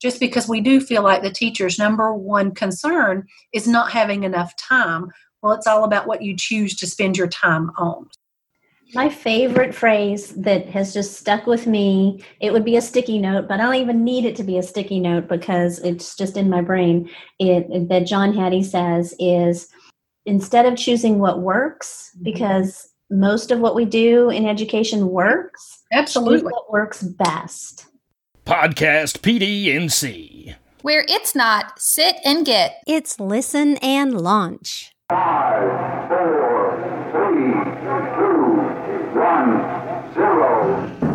just because we do feel like the teacher's number one concern is not having enough time. Well, it's all about what you choose to spend your time on. My favorite phrase that has just stuck with me, it would be a sticky note, but I don't even need it to be a sticky note because it's just in my brain. It that John Hattie says is instead of choosing what works, mm-hmm. because most of what we do in education works, absolutely what works best. Podcast PDNC. Where it's not sit and get. It's listen and launch. Five, four, three, two, one, zero.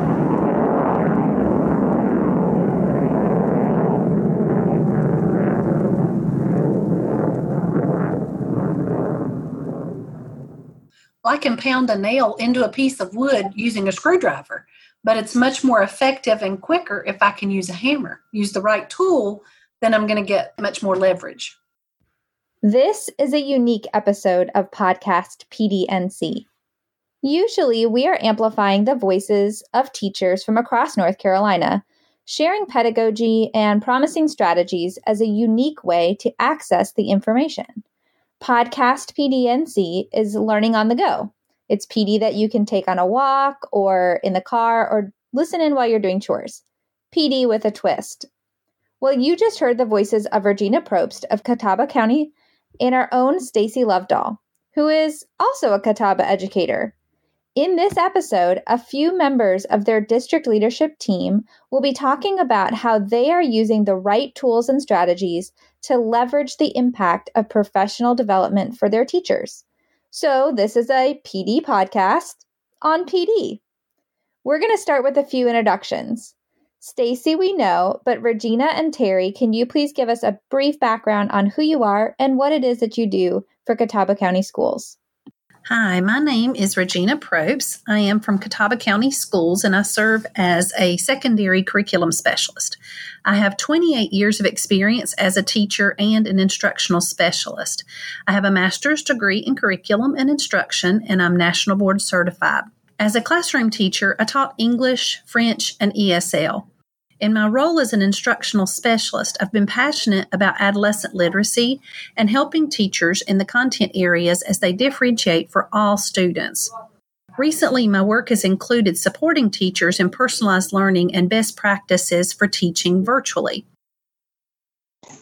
I can pound a nail into a piece of wood using a screwdriver but it's much more effective and quicker if I can use a hammer, use the right tool, then I'm going to get much more leverage. This is a unique episode of Podcast PDNC. Usually, we are amplifying the voices of teachers from across North Carolina, sharing pedagogy and promising strategies as a unique way to access the information. Podcast PDNC is learning on the go it's PD that you can take on a walk or in the car or listen in while you're doing chores. PD with a twist. Well, you just heard the voices of Regina Probst of Catawba County and our own Stacy Lovedahl, who is also a Catawba educator. In this episode, a few members of their district leadership team will be talking about how they are using the right tools and strategies to leverage the impact of professional development for their teachers. So, this is a PD podcast on PD. We're going to start with a few introductions. Stacy, we know, but Regina and Terry, can you please give us a brief background on who you are and what it is that you do for Catawba County Schools? Hi, my name is Regina Probst. I am from Catawba County Schools and I serve as a secondary curriculum specialist. I have 28 years of experience as a teacher and an instructional specialist. I have a master's degree in curriculum and instruction and I'm national board certified. As a classroom teacher, I taught English, French, and ESL. In my role as an instructional specialist, I've been passionate about adolescent literacy and helping teachers in the content areas as they differentiate for all students. Recently, my work has included supporting teachers in personalized learning and best practices for teaching virtually.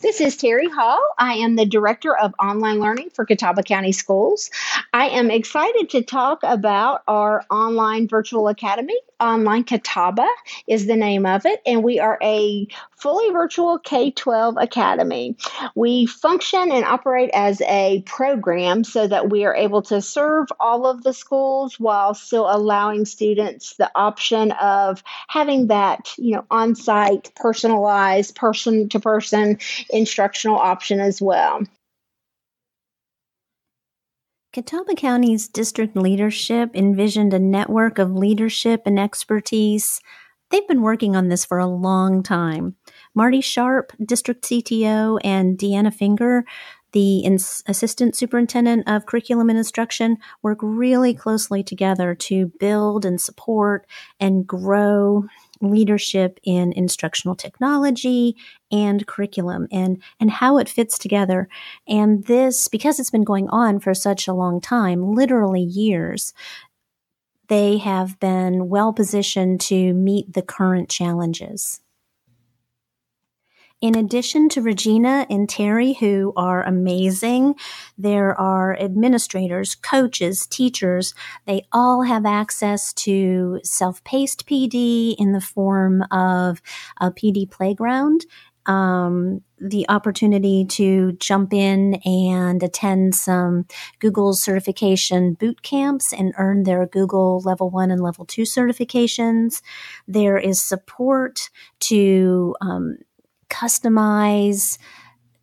This is Terry Hall. I am the Director of Online Learning for Catawba County Schools. I am excited to talk about our online virtual academy. Online Catawba is the name of it, and we are a fully virtual K 12 academy. We function and operate as a program so that we are able to serve all of the schools while still allowing students the option of having that, you know, on site, personalized, person to person instructional option as well. Catawba County's district leadership envisioned a network of leadership and expertise. They've been working on this for a long time. Marty Sharp, district CTO, and Deanna Finger, the ins- assistant superintendent of curriculum and instruction, work really closely together to build and support and grow leadership in instructional technology and curriculum and and how it fits together. And this because it's been going on for such a long time literally years they have been well positioned to meet the current challenges in addition to Regina and Terry, who are amazing, there are administrators, coaches, teachers. They all have access to self paced PD in the form of a PD playground. Um, the opportunity to jump in and attend some Google certification boot camps and earn their Google level one and level two certifications. There is support to um, customize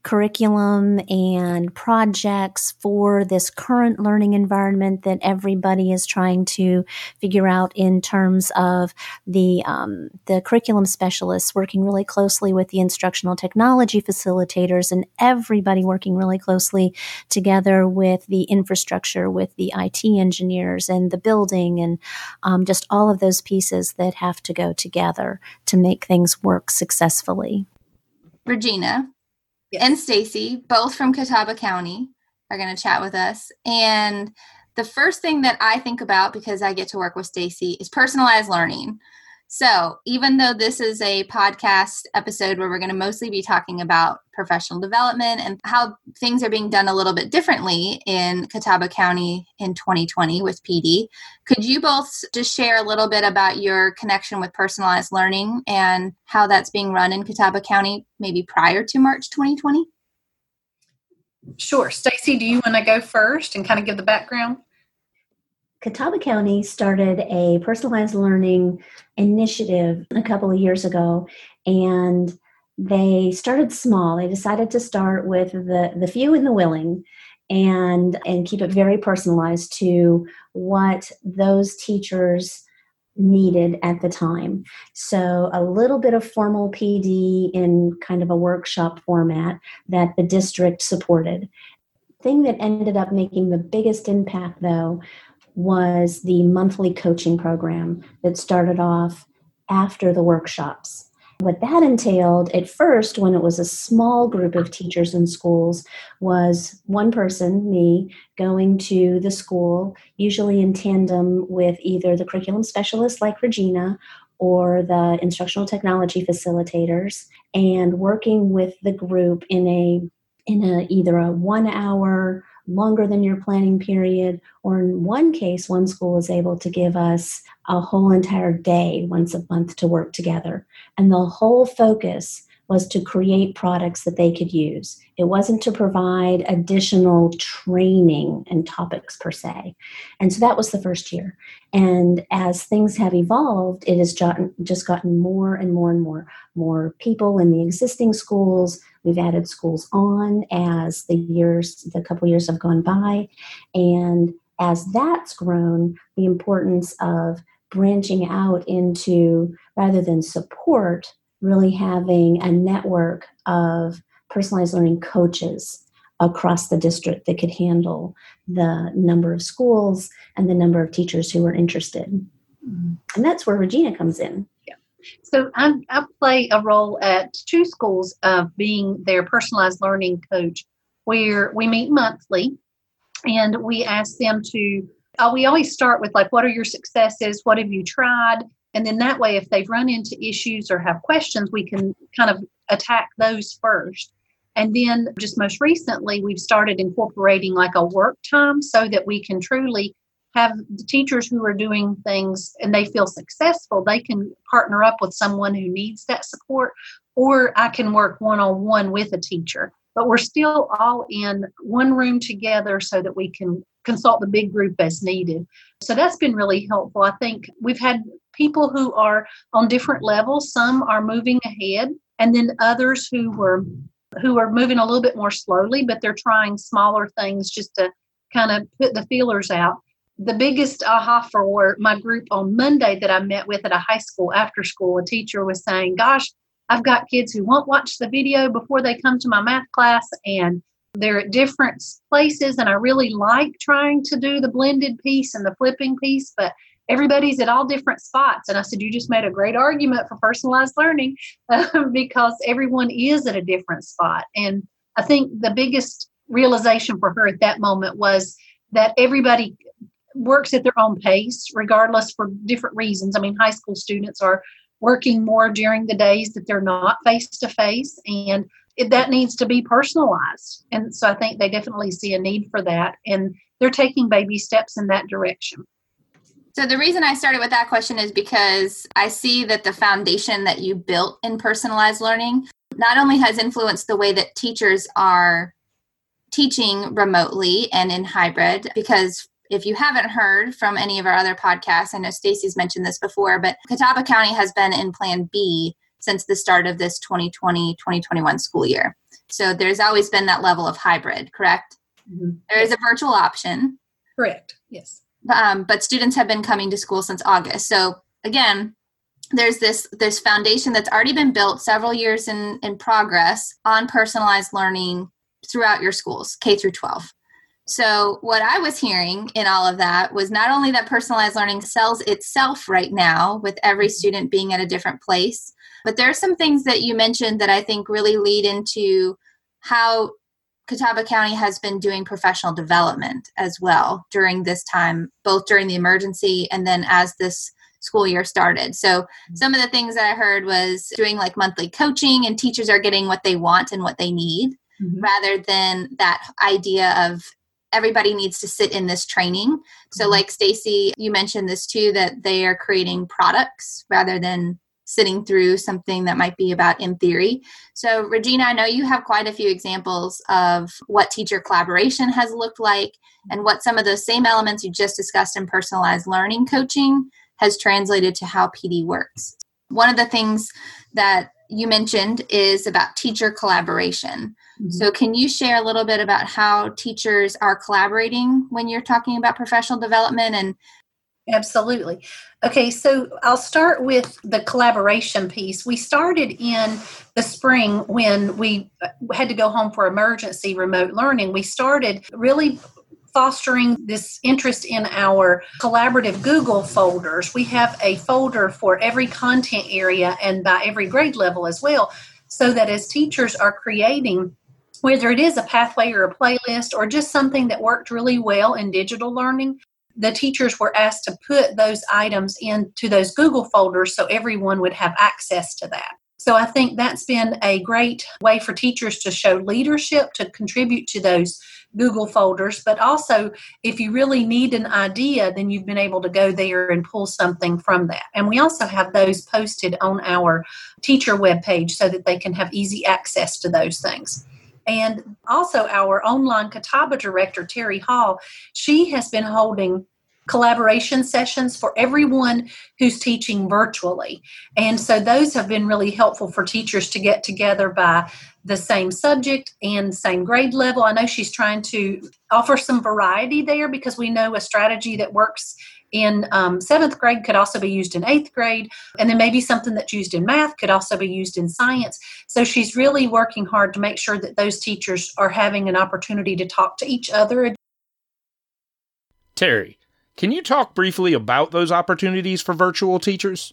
curriculum and projects for this current learning environment that everybody is trying to figure out in terms of the um, the curriculum specialists working really closely with the instructional technology facilitators and everybody working really closely together with the infrastructure with the IT engineers and the building and um, just all of those pieces that have to go together to make things work successfully. Regina Yes. and Stacy, both from Catawba County, are going to chat with us. And the first thing that I think about because I get to work with Stacy is personalized learning. So, even though this is a podcast episode where we're going to mostly be talking about professional development and how things are being done a little bit differently in Catawba County in 2020 with PD, could you both just share a little bit about your connection with personalized learning and how that's being run in Catawba County maybe prior to March 2020? Sure. Stacy, do you want to go first and kind of give the background? Catawba County started a personalized learning initiative a couple of years ago, and they started small. They decided to start with the, the few and the willing and and keep it very personalized to what those teachers needed at the time. So a little bit of formal PD in kind of a workshop format that the district supported. Thing that ended up making the biggest impact though was the monthly coaching program that started off after the workshops. What that entailed at first, when it was a small group of teachers in schools, was one person, me, going to the school, usually in tandem with either the curriculum specialist like Regina or the instructional technology facilitators, and working with the group in a in a either a one hour longer than your planning period, or in one case, one school was able to give us a whole entire day once a month to work together. And the whole focus was to create products that they could use. It wasn't to provide additional training and topics per se. And so that was the first year. And as things have evolved, it has just gotten more and more and more, more people in the existing schools. We've added schools on as the years, the couple years have gone by. And as that's grown, the importance of branching out into rather than support really having a network of personalized learning coaches across the district that could handle the number of schools and the number of teachers who were interested. Mm-hmm. And that's where Regina comes in. So I, I play a role at two schools of being their personalized learning coach, where we meet monthly and we ask them to. Uh, we always start with like, what are your successes? What have you tried? And then that way, if they've run into issues or have questions, we can kind of attack those first. And then just most recently, we've started incorporating like a work time so that we can truly have the teachers who are doing things and they feel successful, they can partner up with someone who needs that support, or I can work one on one with a teacher. But we're still all in one room together so that we can consult the big group as needed. So that's been really helpful. I think we've had people who are on different levels. Some are moving ahead, and then others who were who are moving a little bit more slowly, but they're trying smaller things just to kind of put the feelers out. The biggest aha for my group on Monday that I met with at a high school after school, a teacher was saying, Gosh, I've got kids who won't watch the video before they come to my math class, and they're at different places. And I really like trying to do the blended piece and the flipping piece, but everybody's at all different spots. And I said, You just made a great argument for personalized learning um, because everyone is at a different spot. And I think the biggest realization for her at that moment was that everybody works at their own pace, regardless for different reasons. I mean, high school students are working more during the days that they're not face to face, and it, that needs to be personalized. And so I think they definitely see a need for that, and they're taking baby steps in that direction. So the reason I started with that question is because I see that the foundation that you built in personalized learning not only has influenced the way that teachers are teaching remotely and in hybrid because if you haven't heard from any of our other podcasts, I know Stacy's mentioned this before, but Catawba County has been in Plan B since the start of this 2020-2021 school year. So there's always been that level of hybrid, correct? Mm-hmm. There is a virtual option. Correct. Yes um, but students have been coming to school since August. So again, there's this this foundation that's already been built several years in in progress on personalized learning throughout your schools, K through 12. So what I was hearing in all of that was not only that personalized learning sells itself right now with every student being at a different place, But there are some things that you mentioned that I think really lead into how Catawba County has been doing professional development as well during this time, both during the emergency and then as this school year started. So, mm-hmm. some of the things that I heard was doing like monthly coaching, and teachers are getting what they want and what they need mm-hmm. rather than that idea of everybody needs to sit in this training. So, mm-hmm. like Stacy, you mentioned this too that they are creating products rather than sitting through something that might be about in theory. So, Regina, I know you have quite a few examples of what teacher collaboration has looked like and what some of those same elements you just discussed in personalized learning coaching has translated to how PD works. One of the things that you mentioned is about teacher collaboration. Mm-hmm. So, can you share a little bit about how teachers are collaborating when you're talking about professional development and Absolutely. Okay, so I'll start with the collaboration piece. We started in the spring when we had to go home for emergency remote learning. We started really fostering this interest in our collaborative Google folders. We have a folder for every content area and by every grade level as well, so that as teachers are creating whether it is a pathway or a playlist or just something that worked really well in digital learning, the teachers were asked to put those items into those Google folders so everyone would have access to that. So I think that's been a great way for teachers to show leadership, to contribute to those Google folders. But also, if you really need an idea, then you've been able to go there and pull something from that. And we also have those posted on our teacher webpage so that they can have easy access to those things. And also, our online Catawba director, Terry Hall, she has been holding collaboration sessions for everyone who's teaching virtually. And so those have been really helpful for teachers to get together by the same subject and same grade level. I know she's trying to offer some variety there because we know a strategy that works in um, seventh grade could also be used in eighth grade, and then maybe something that's used in math could also be used in science. So she's really working hard to make sure that those teachers are having an opportunity to talk to each other. Terry, can you talk briefly about those opportunities for virtual teachers?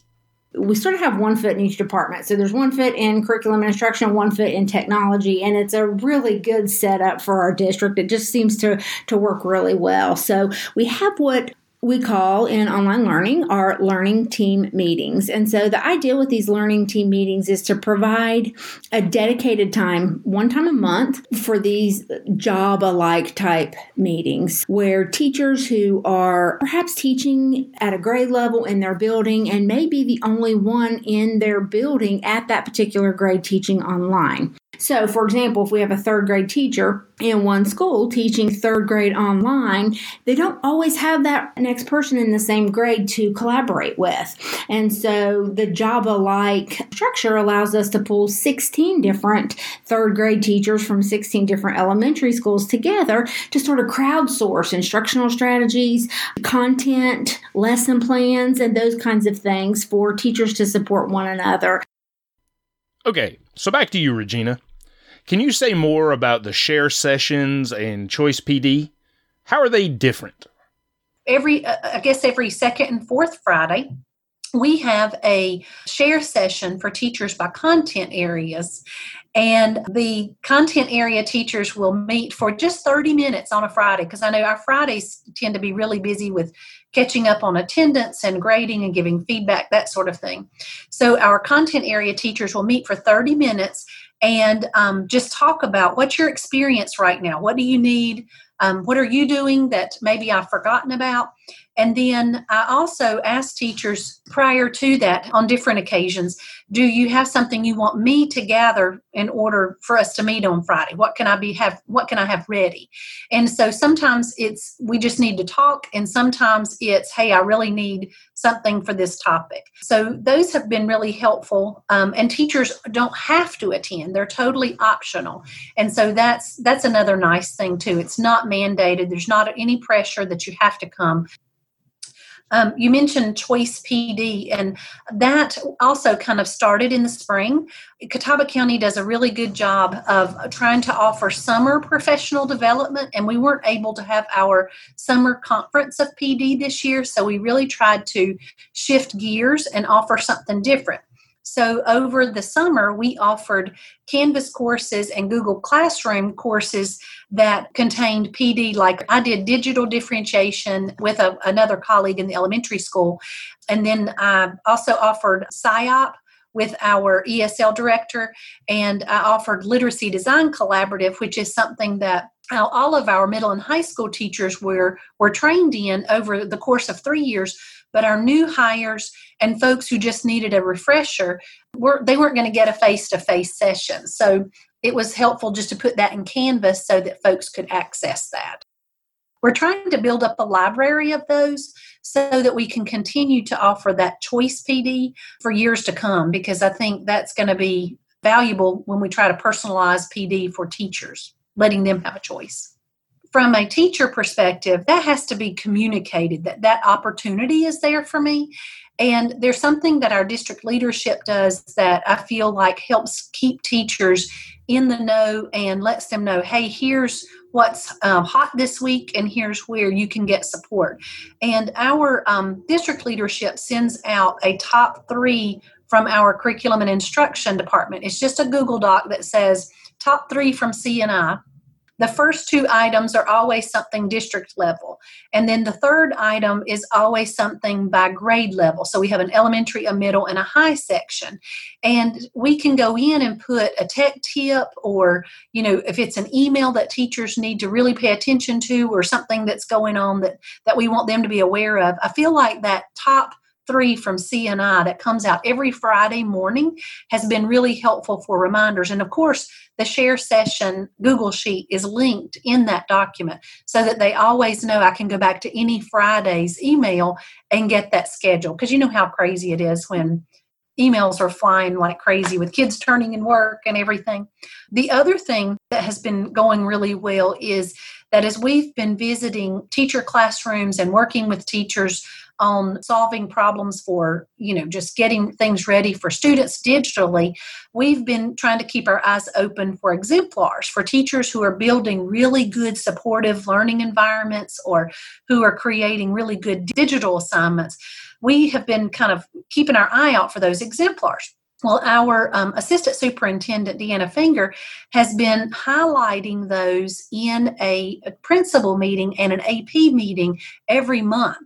we sort of have one foot in each department. So there's one foot in curriculum and instruction, one foot in technology, and it's a really good setup for our district. It just seems to to work really well. So we have what we call in online learning our learning team meetings. And so the idea with these learning team meetings is to provide a dedicated time, one time a month, for these job alike type meetings where teachers who are perhaps teaching at a grade level in their building and may be the only one in their building at that particular grade teaching online. So, for example, if we have a third grade teacher in one school teaching third grade online, they don't always have that next person in the same grade to collaborate with. And so the job alike structure allows us to pull 16 different third grade teachers from 16 different elementary schools together to sort of crowdsource instructional strategies, content, lesson plans, and those kinds of things for teachers to support one another. Okay, so back to you, Regina. Can you say more about the share sessions and Choice PD? How are they different? Every, uh, I guess, every second and fourth Friday, we have a share session for teachers by content areas. And the content area teachers will meet for just 30 minutes on a Friday because I know our Fridays tend to be really busy with catching up on attendance and grading and giving feedback, that sort of thing. So, our content area teachers will meet for 30 minutes and um, just talk about what's your experience right now? What do you need? Um, what are you doing that maybe I've forgotten about? And then I also ask teachers prior to that on different occasions do you have something you want me to gather in order for us to meet on Friday? What can I be have what can I have ready? And so sometimes it's we just need to talk and sometimes it's hey I really need something for this topic. So those have been really helpful um, and teachers don't have to attend. They're totally optional. And so that's that's another nice thing too. It's not mandated. There's not any pressure that you have to come. Um, you mentioned Choice PD, and that also kind of started in the spring. Catawba County does a really good job of trying to offer summer professional development, and we weren't able to have our summer conference of PD this year, so we really tried to shift gears and offer something different. So over the summer, we offered Canvas courses and Google Classroom courses that contained PD, like I did digital differentiation with a, another colleague in the elementary school. And then I also offered SIOP with our ESL director, and I offered Literacy Design Collaborative, which is something that all of our middle and high school teachers were, were trained in over the course of three years but our new hires and folks who just needed a refresher were they weren't going to get a face-to-face session. So it was helpful just to put that in canvas so that folks could access that. We're trying to build up a library of those so that we can continue to offer that choice pd for years to come because i think that's going to be valuable when we try to personalize pd for teachers letting them have a choice from a teacher perspective, that has to be communicated that that opportunity is there for me. And there's something that our district leadership does that I feel like helps keep teachers in the know and lets them know, hey, here's what's um, hot this week and here's where you can get support. And our um, district leadership sends out a top three from our curriculum and instruction department. It's just a Google Doc that says top three from C&I the first two items are always something district level. And then the third item is always something by grade level. So we have an elementary, a middle, and a high section. And we can go in and put a tech tip or, you know, if it's an email that teachers need to really pay attention to or something that's going on that, that we want them to be aware of. I feel like that top three from C&I that comes out every Friday morning has been really helpful for reminders. And of course, the share session Google Sheet is linked in that document so that they always know I can go back to any Friday's email and get that schedule. Because you know how crazy it is when emails are flying like crazy with kids turning in work and everything. The other thing that has been going really well is that as we've been visiting teacher classrooms and working with teachers on solving problems for, you know, just getting things ready for students digitally, we've been trying to keep our eyes open for exemplars for teachers who are building really good supportive learning environments or who are creating really good digital assignments. We have been kind of keeping our eye out for those exemplars. Well, our um, assistant superintendent, Deanna Finger, has been highlighting those in a, a principal meeting and an AP meeting every month.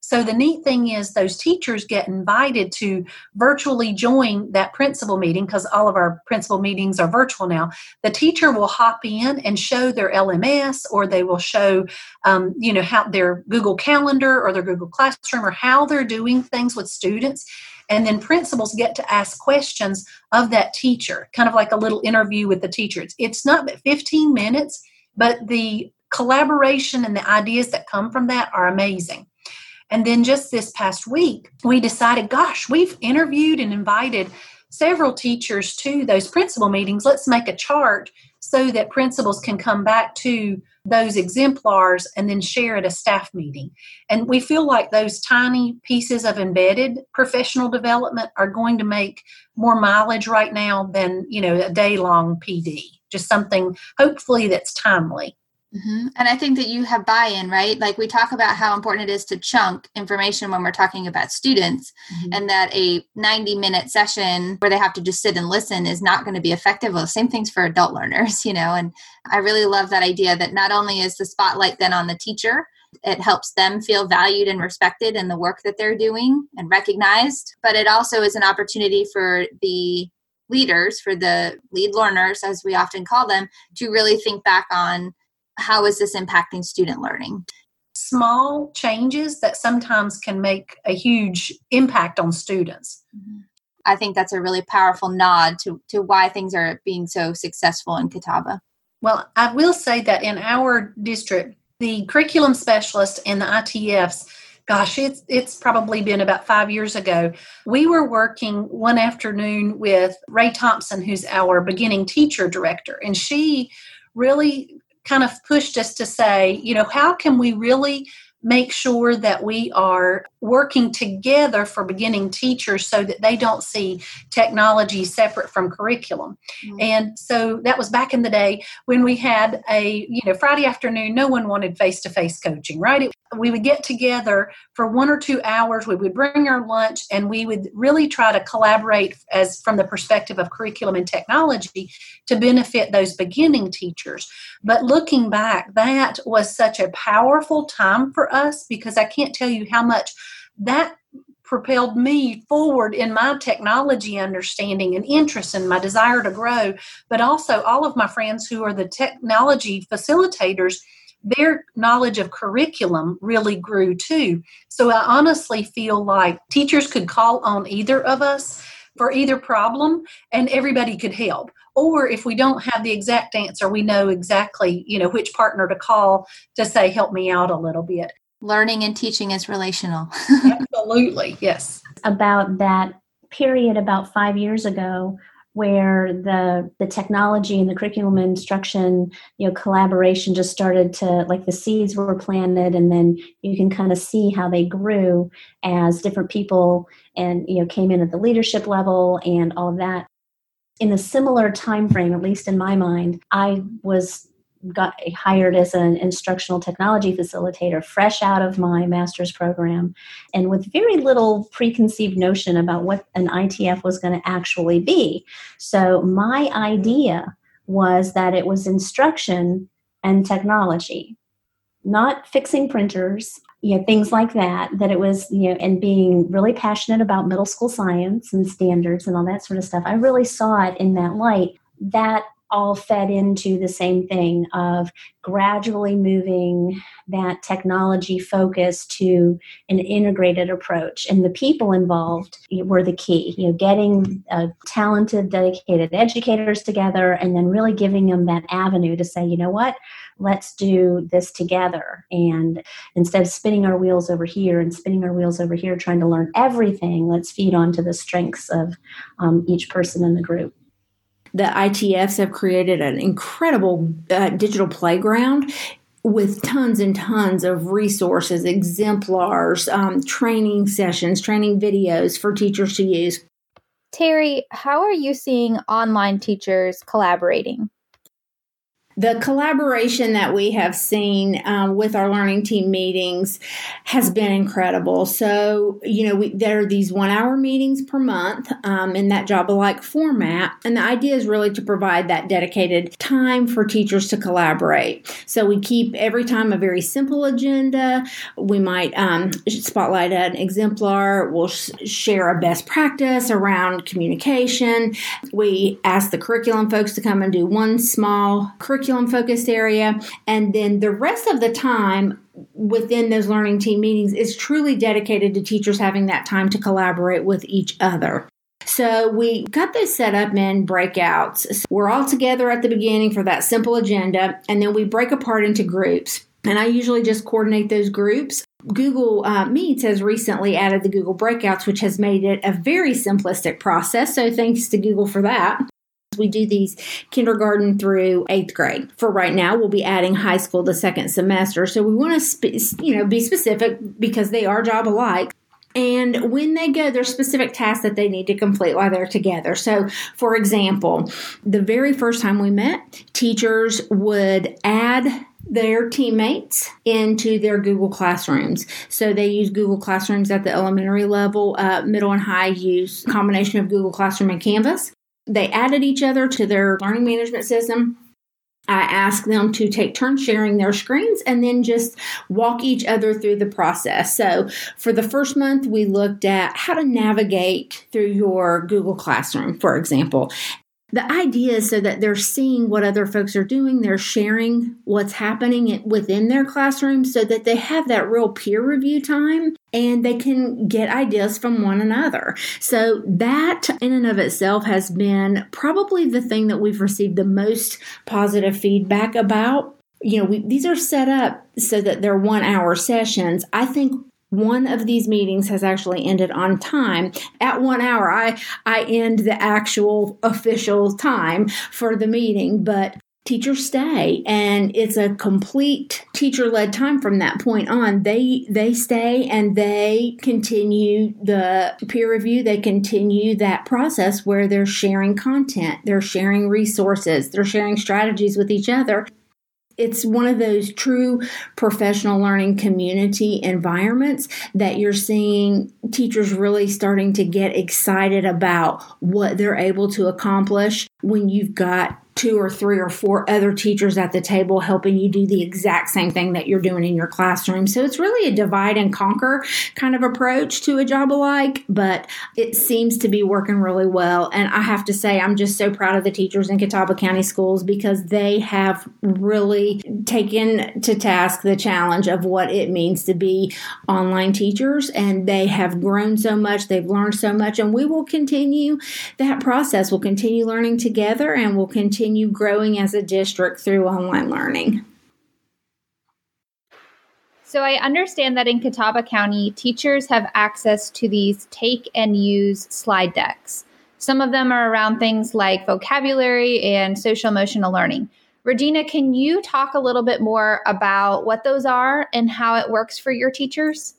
So the neat thing is those teachers get invited to virtually join that principal meeting because all of our principal meetings are virtual now. The teacher will hop in and show their LMS or they will show, um, you know, how their Google Calendar or their Google Classroom or how they're doing things with students. And then principals get to ask questions of that teacher, kind of like a little interview with the teacher. It's, it's not but 15 minutes, but the collaboration and the ideas that come from that are amazing. And then just this past week, we decided, gosh, we've interviewed and invited several teachers to those principal meetings. Let's make a chart so that principals can come back to those exemplars and then share at a staff meeting. And we feel like those tiny pieces of embedded professional development are going to make more mileage right now than, you know, a day long PD. Just something hopefully that's timely. Mm-hmm. And I think that you have buy in, right? Like we talk about how important it is to chunk information when we're talking about students, mm-hmm. and that a 90 minute session where they have to just sit and listen is not going to be effective. Well, same things for adult learners, you know. And I really love that idea that not only is the spotlight then on the teacher, it helps them feel valued and respected in the work that they're doing and recognized, but it also is an opportunity for the leaders, for the lead learners, as we often call them, to really think back on how is this impacting student learning? Small changes that sometimes can make a huge impact on students. Mm-hmm. I think that's a really powerful nod to, to why things are being so successful in Catawba. Well, I will say that in our district, the curriculum specialist and the ITFs, gosh, it's it's probably been about five years ago. We were working one afternoon with Ray Thompson, who's our beginning teacher director, and she really kind of pushed us to say, you know, how can we really make sure that we are working together for beginning teachers so that they don't see technology separate from curriculum. Mm-hmm. And so that was back in the day when we had a, you know, Friday afternoon, no one wanted face to face coaching, right? It, we would get together for one or two hours, we would bring our lunch, and we would really try to collaborate as from the perspective of curriculum and technology to benefit those beginning teachers. But looking back, that was such a powerful time for us because I can't tell you how much that propelled me forward in my technology understanding and interest and my desire to grow. But also, all of my friends who are the technology facilitators, their knowledge of curriculum really grew too. So I honestly feel like teachers could call on either of us for either problem and everybody could help or if we don't have the exact answer we know exactly you know which partner to call to say help me out a little bit learning and teaching is relational. Absolutely, yes. About that period about five years ago where the the technology and the curriculum instruction you know collaboration just started to like the seeds were planted and then you can kind of see how they grew as different people and you know came in at the leadership level and all of that in a similar time frame at least in my mind i was got hired as an instructional technology facilitator fresh out of my master's program and with very little preconceived notion about what an ITF was going to actually be. So my idea was that it was instruction and technology, not fixing printers, you know, things like that, that it was, you know, and being really passionate about middle school science and standards and all that sort of stuff. I really saw it in that light. That all fed into the same thing of gradually moving that technology focus to an integrated approach. And the people involved were the key you know getting uh, talented dedicated educators together and then really giving them that avenue to say you know what? Let's do this together. And instead of spinning our wheels over here and spinning our wheels over here trying to learn everything let's feed onto the strengths of um, each person in the group the ITFs have created an incredible uh, digital playground with tons and tons of resources, exemplars, um, training sessions, training videos for teachers to use. Terry, how are you seeing online teachers collaborating? The collaboration that we have seen um, with our learning team meetings has been incredible. So, you know, we, there are these one hour meetings per month um, in that job alike format. And the idea is really to provide that dedicated time for teachers to collaborate. So, we keep every time a very simple agenda. We might um, spotlight an exemplar, we'll sh- share a best practice around communication. We ask the curriculum folks to come and do one small curriculum curriculum focused area. And then the rest of the time within those learning team meetings is truly dedicated to teachers having that time to collaborate with each other. So we got this set up in breakouts. We're all together at the beginning for that simple agenda, and then we break apart into groups. And I usually just coordinate those groups. Google uh, Meets has recently added the Google Breakouts, which has made it a very simplistic process. So thanks to Google for that. We do these kindergarten through eighth grade. For right now, we'll be adding high school the second semester. So we want to, spe- you know, be specific because they are job alike. And when they go, there's specific tasks that they need to complete while they're together. So, for example, the very first time we met, teachers would add their teammates into their Google Classrooms. So they use Google Classrooms at the elementary level. Uh, middle and high use combination of Google Classroom and Canvas. They added each other to their learning management system. I asked them to take turns sharing their screens and then just walk each other through the process. So, for the first month, we looked at how to navigate through your Google Classroom, for example, the idea is so that they're seeing what other folks are doing, they're sharing what's happening within their classroom so that they have that real peer review time and they can get ideas from one another. So, that in and of itself has been probably the thing that we've received the most positive feedback about you know, we, these are set up so that they're one hour sessions. I think one of these meetings has actually ended on time. At one hour i i end the actual official time for the meeting but teachers stay and it's a complete teacher led time from that point on. They they stay and they continue the peer review. They continue that process where they're sharing content they're sharing resources they're sharing strategies with each other it's one of those true professional learning community environments that you're seeing teachers really starting to get excited about what they're able to accomplish when you've got two or three or four other teachers at the table helping you do the exact same thing that you're doing in your classroom. So it's really a divide and conquer kind of approach to a job alike, but it seems to be working really well. And I have to say, I'm just so proud of the teachers in Catawba County Schools because they have really taken to task the challenge of what it means to be online teachers. And they have grown so much, they've learned so much, and we will continue that process. We'll continue learning together and we'll continue continue growing as a district through online learning. So I understand that in Catawba County, teachers have access to these take and use slide decks. Some of them are around things like vocabulary and social emotional learning. Regina, can you talk a little bit more about what those are and how it works for your teachers?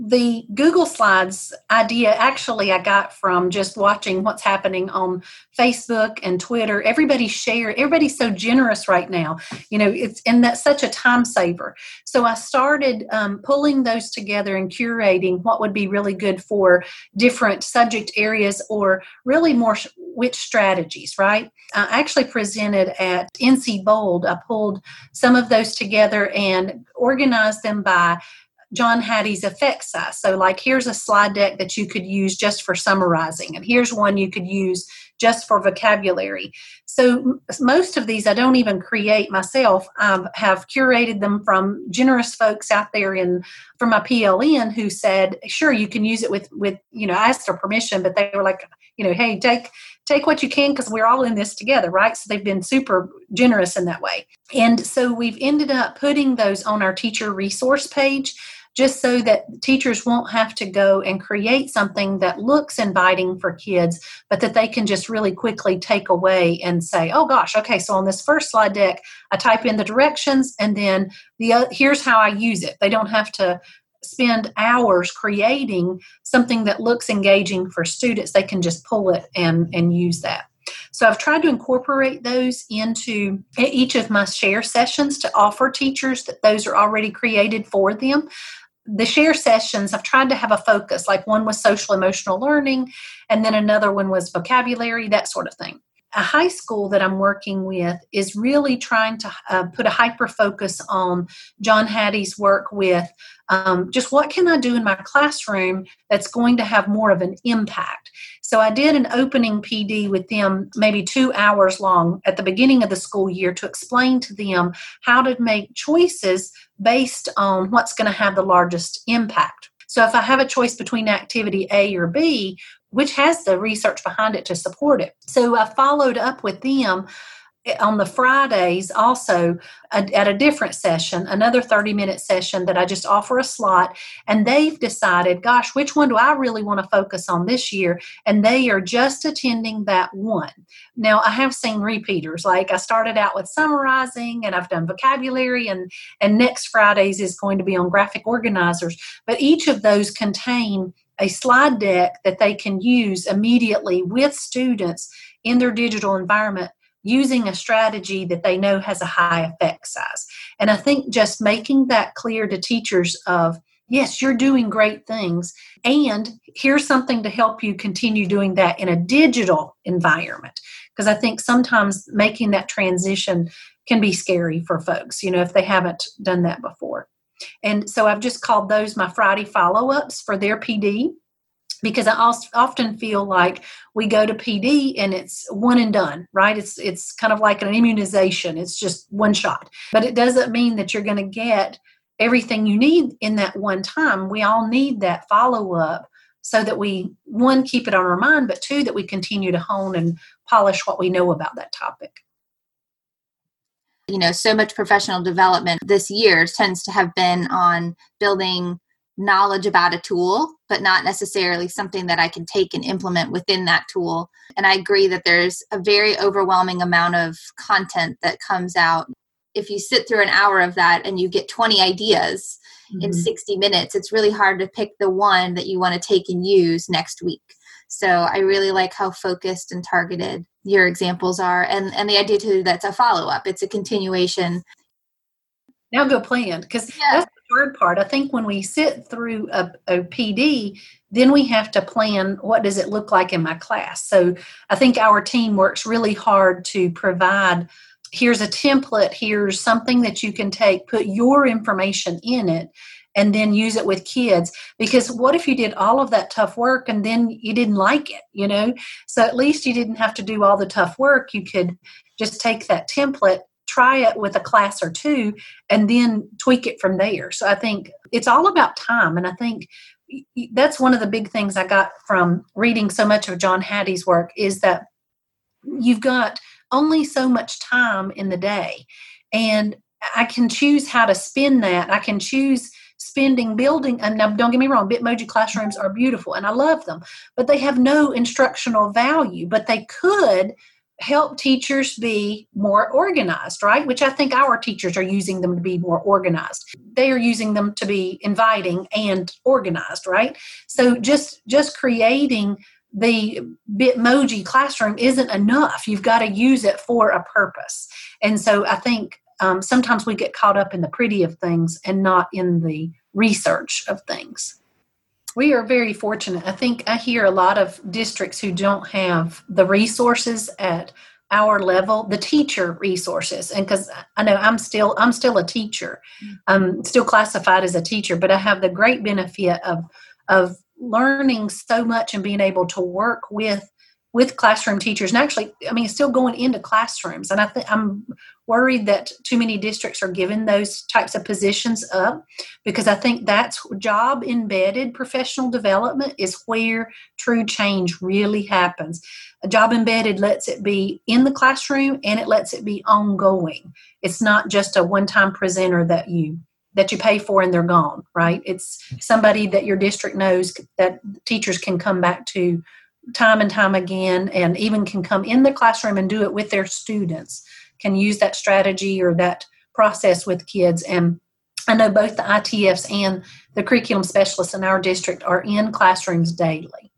The Google Slides idea actually I got from just watching what's happening on Facebook and Twitter. Everybody share, everybody's so generous right now. You know, it's and that's such a time saver. So I started um, pulling those together and curating what would be really good for different subject areas or really more which strategies, right? I actually presented at NC Bold. I pulled some of those together and organized them by John Hattie's effect us. So, like, here's a slide deck that you could use just for summarizing, and here's one you could use just for vocabulary. So, most of these I don't even create myself. I have curated them from generous folks out there in from my PLN who said, "Sure, you can use it with with you know." I asked their permission, but they were like, "You know, hey, take take what you can because we're all in this together, right? So they've been super generous in that way. And so we've ended up putting those on our teacher resource page just so that teachers won't have to go and create something that looks inviting for kids, but that they can just really quickly take away and say, oh gosh, okay, so on this first slide deck, I type in the directions and then the uh, here's how I use it. They don't have to spend hours creating something that looks engaging for students. They can just pull it and, and use that. So I've tried to incorporate those into each of my share sessions to offer teachers that those are already created for them the share sessions i've tried to have a focus like one was social emotional learning and then another one was vocabulary that sort of thing. A high school that i'm working with is really trying to uh, put a hyper focus on john hattie's work with um, just what can i do in my classroom that's going to have more of an impact so I did an opening PD with them, maybe two hours long at the beginning of the school year to explain to them how to make choices based on what's going to have the largest impact. So if I have a choice between activity A or B, which has the research behind it to support it. So I followed up with them on the Fridays also at a different session, another 30 minute session that I just offer a slot. And they've decided, gosh, which one do I really want to focus on this year? And they are just attending that one. Now, I have seen repeaters. Like I started out with summarizing and I've done vocabulary, and, and next Fridays is going to be on graphic organizers. But each of those contain a slide deck that they can use immediately with students in their digital environment using a strategy that they know has a high effect size. And I think just making that clear to teachers of yes, you're doing great things and here's something to help you continue doing that in a digital environment because I think sometimes making that transition can be scary for folks, you know, if they haven't done that before. And so I've just called those my Friday follow ups for their PD because I often feel like we go to PD and it's one and done, right? It's it's kind of like an immunization. It's just one shot. But it doesn't mean that you're going to get everything you need in that one time. We all need that follow up so that we one keep it on our mind, but two that we continue to hone and polish what we know about that topic. You know, so much professional development this year tends to have been on building knowledge about a tool, but not necessarily something that I can take and implement within that tool. And I agree that there's a very overwhelming amount of content that comes out. If you sit through an hour of that and you get 20 ideas mm-hmm. in 60 minutes, it's really hard to pick the one that you want to take and use next week. So I really like how focused and targeted your examples are and, and the idea too that's a follow up. It's a continuation. Now go plan because yeah. that's hard part. I think when we sit through a, a PD, then we have to plan what does it look like in my class. So I think our team works really hard to provide here's a template, here's something that you can take, put your information in it, and then use it with kids because what if you did all of that tough work and then you didn't like it you know so at least you didn't have to do all the tough work you could just take that template try it with a class or two and then tweak it from there. So i think it's all about time. And i think that's one of the big things i got from reading so much of john hattie's work is that you've got only so much time in the day. And i can choose how to spend that. I can choose spending building and now don't get me wrong bitmoji classrooms are beautiful and i love them but they have no instructional value but they could help teachers be more organized right? Which i think our teachers are using them to be more organized. They are using them to be inviting and organized right? So just just creating the bitmoji classroom isn't enough. You've got to use it for a purpose. And so i think um, sometimes we get caught up in the pretty of things and not in the research of things. We are very fortunate. I think I hear a lot of districts who don't have the resources at our level the teacher resources. And because i know i'm still i'm still a teacher. Mm-hmm. I'm still classified as a teacher but i have the great benefit of of learning so much and being able to work with with classroom teachers. And actually i mean still going into classrooms. And i think i'm worried that too many districts are giving those types of positions up because i think that's job embedded professional development is where true change really happens. A job embedded lets it be in the classroom and it lets it be ongoing. It's not just a one time presenter that you that you pay for and they're gone right? It's somebody that your district knows that teachers can come back to time and time again and even can come in the classroom and do it with their students can use that strategy or that process with kids. And i know both the itfs and the curriculum specialists in our district are in classrooms daily.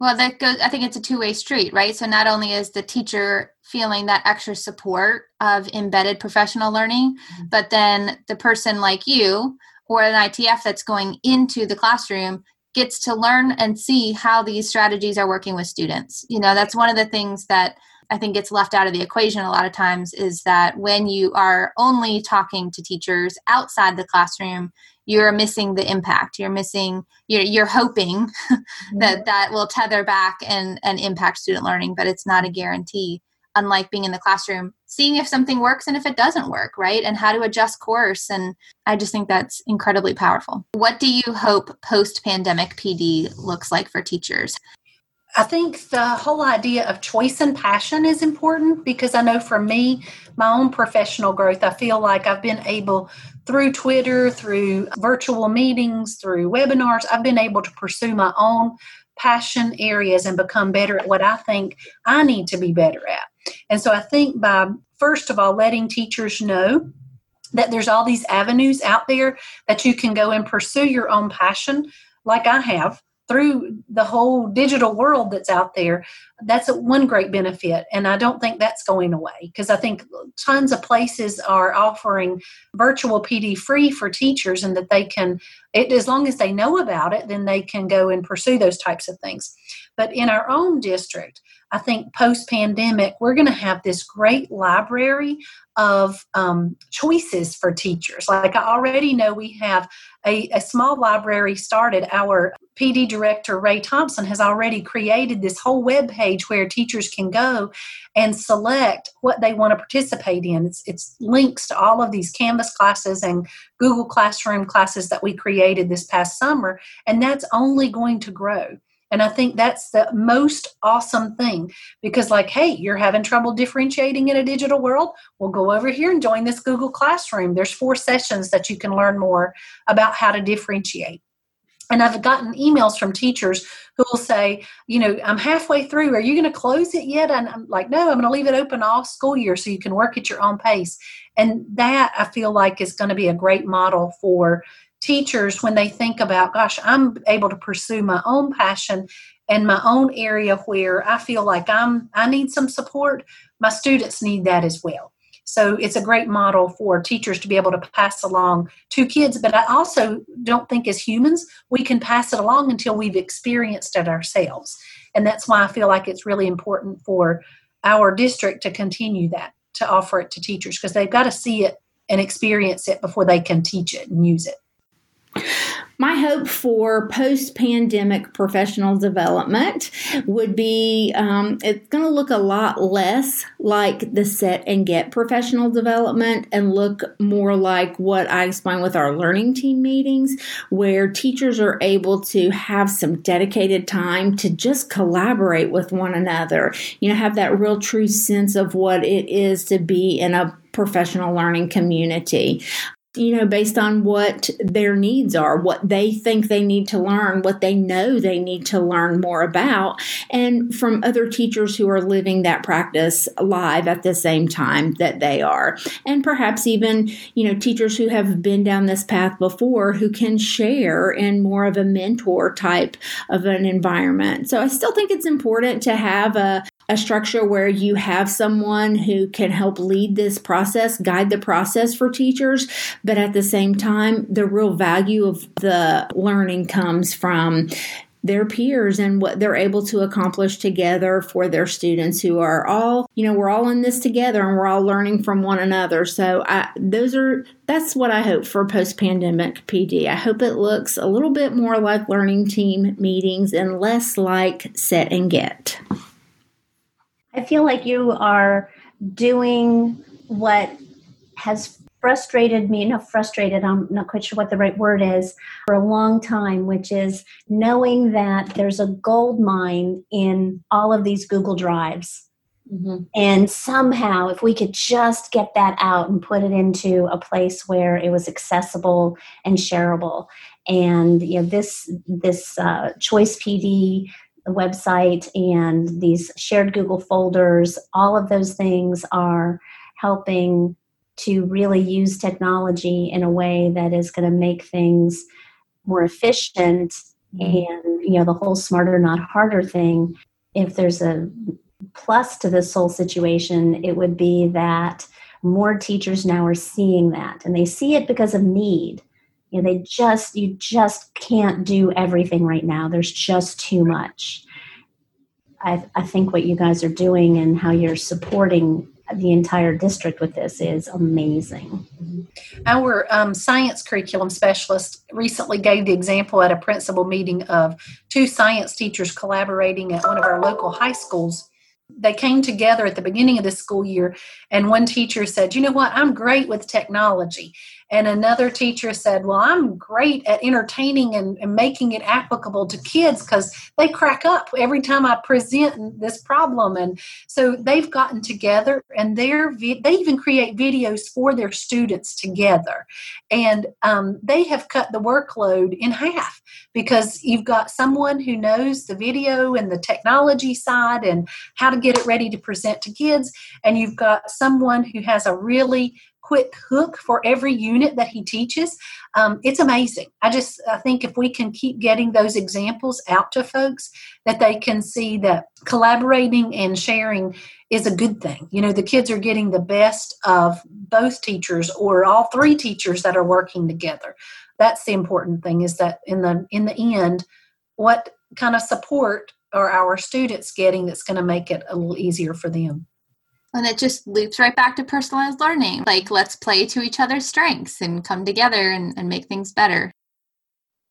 Well that goes i think it's a two-way street right? So not only is the teacher feeling that extra support of embedded professional learning mm-hmm. but then the person like you or an itf that's going into the classroom gets to learn and see how these strategies are working with students. You know, that's one of the things that I think gets left out of the equation a lot of times is that when you are only talking to teachers outside the classroom, you're missing the impact. You're missing. You're, you're hoping that mm-hmm. that will tether back and and impact student learning, but it's not a guarantee unlike being in the classroom, seeing if something works and if it doesn't work, right? And how to adjust course. And I just think that's incredibly powerful. What do you hope post pandemic PD looks like for teachers? I think the whole idea of choice and passion is important because I know for me, my own professional growth, I feel like I've been able through Twitter, through virtual meetings, through webinars, I've been able to pursue my own passion areas and become better at what I think I need to be better at. And so I think by, first of all, letting teachers know that there's all these avenues out there that you can go and pursue your own passion, like I have through the whole digital world that's out there that's one great benefit. And i don't think that's going away because i think tons of places are offering virtual pd free for teachers and that they can it, as long as they know about it then they can go and pursue those types of things but in our own district I think post pandemic, we're going to have this great library of um, choices for teachers. Like I already know we have a, a small library started. Our PD director, Ray Thompson, has already created this whole web page where teachers can go and select what they want to participate in. It's, it's links to all of these Canvas classes and Google Classroom classes that we created this past summer, and that's only going to grow And I think that's the most awesome thing because, like, hey, you're having trouble differentiating in a digital world? Well, go over here and join this Google Classroom. There's four sessions that you can learn more about how to differentiate. And I've gotten emails from teachers who will say, you know, I'm halfway through. Are you going to close it yet? And I'm like, no, I'm going to leave it open all school year so you can work at your own pace. And that I feel like is going to be a great model for teachers when they think about, gosh, I'm able to pursue my own passion and my own area where I feel like I'm I need some support. My students need that as well. So it's a great model for teachers to be able to pass along to kids. But I also don't think as humans we can pass it along until we've experienced it ourselves. And that's why I feel like it's really important for our district to continue that, to offer it to teachers, because they've got to see it and experience it before they can teach it and use it. My hope for post pandemic professional development would be um, it's going to look a lot less like the set and get professional development and look more like what I explain with our learning team meetings, where teachers are able to have some dedicated time to just collaborate with one another. You know, have that real true sense of what it is to be in a professional learning community you know, based on what their needs are, what they think they need to learn, what they know they need to learn more about, and from other teachers who are living that practice live at the same time that they are. And perhaps even, you know, teachers who have been down this path before who can share in more of a mentor type of an environment. So I still think it's important to have a, a structure where you have someone who can help lead this process, guide the process for teachers, but at the same time, the real value of the learning comes from their peers and what they're able to accomplish together for their students who are all you know we're all in this together and we're all learning from one another. So I, those are that's what i hope for post-pandemic pd i hope it looks a little bit more like learning team meetings and less like set and get I feel like you are doing what has frustrated me, not frustrated, I'm not quite sure what the right word is, for a long time, which is knowing that there's a gold mine in all of these Google Drives. Mm-hmm. And somehow, if we could just get that out and put it into a place where it was accessible and shareable, and you know this this uh, Choice PD website and these shared Google folders, all of those things are helping to really use technology in a way that is going to make things more efficient and you know the whole smarter not harder thing. If there's a plus to this whole situation it would be that more teachers now are seeing that and they see it because of need you know they just you just can't do everything right now. There's just too much. I, I think what you guys are doing and how you're supporting the entire district with this is amazing. Our um, science curriculum specialist recently gave the example at a principal meeting of two science teachers collaborating at one of our local high schools. They came together at the beginning of the school year and one teacher said you know what? I'm great with technology and another teacher said well i'm great at entertaining and, and making it applicable to kids because they crack up every time i present this problem. And so they've gotten together and they're they even create videos for their students together. And um, they have cut the workload in half because you've got someone who knows the video and the technology side and how to get it ready to present to kids. And you've got someone who has a really quick hook for every unit that he teaches um, it's amazing. I just i think if we can keep getting those examples out to folks that they can see that collaborating and sharing is a good thing. You know the kids are getting the best of both teachers or all three teachers that are working together. That's the important thing is that in the in the end what kind of support are our students getting that's going to make it a little easier for them and it just loops right back to personalized learning like let's play to each other's strengths and come together and, and make things better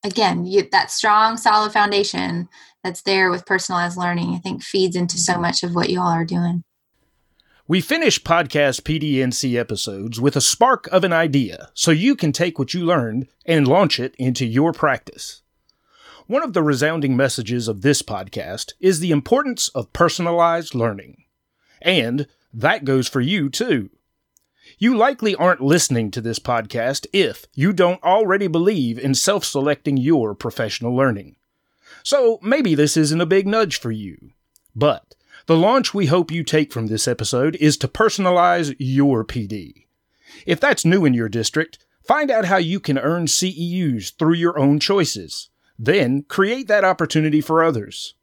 again you, that strong solid foundation that's there with personalized learning i think feeds into so mm-hmm. much of what you all are doing we finish podcast PDNC episodes with a spark of an idea so you can take what you learned and launch it into your practice. One of the resounding messages of this podcast is the importance of personalized learning. And that goes for you too. You likely aren't listening to this podcast if you don't already believe in self selecting your professional learning. So maybe this isn't a big nudge for you. But the launch we hope you take from this episode is to personalize your PD. If that's new in your district, find out how you can earn CEUs through your own choices. Then create that opportunity for others.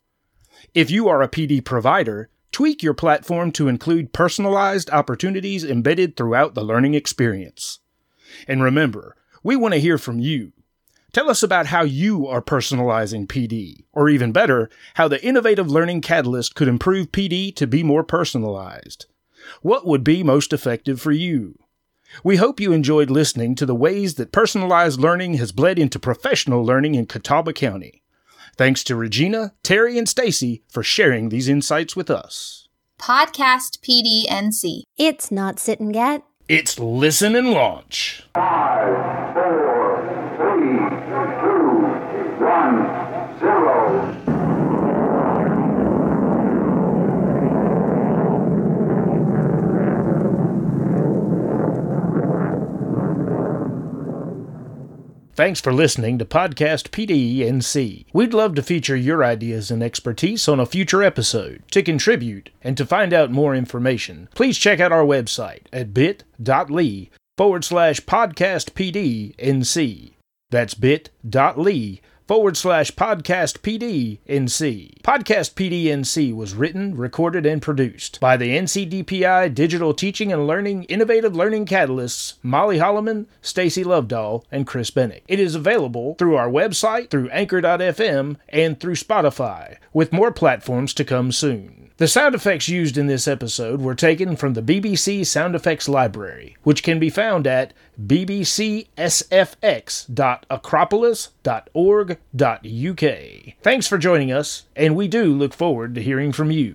If you are a PD provider, tweak your platform to include personalized opportunities embedded throughout the learning experience. And remember, we want to hear from you. Tell us about how you are personalizing PD, or even better, how the innovative learning catalyst could improve PD to be more personalized. What would be most effective for you? We hope you enjoyed listening to the ways that personalized learning has bled into professional learning in Catawba County. Thanks to Regina, Terry, and Stacy for sharing these insights with us. Podcast PDNC. It's not sit and get. It's listen and launch. Five, four, three, two, one, zero. Thanks for listening to Podcast PDNC. We'd love to feature your ideas and expertise on a future episode. To contribute and to find out more information, please check out our website at bit.ly forward slash podcast PDNC. That's bit.ly forward slash podcast PDNC. Podcast PDNC was written, recorded, and produced by the NCDPI Digital Teaching and Learning Innovative Learning Catalysts Molly Holloman, Stacy Lovedahl, and Chris Bennick. It is available through our website, through Anchor.fm, and through Spotify, with more platforms to come soon. The sound effects used in this episode were taken from the BBC Sound Effects Library, which can be found at bbcsfx.acropolis.org.uk. Thanks for joining us, and we do look forward to hearing from you.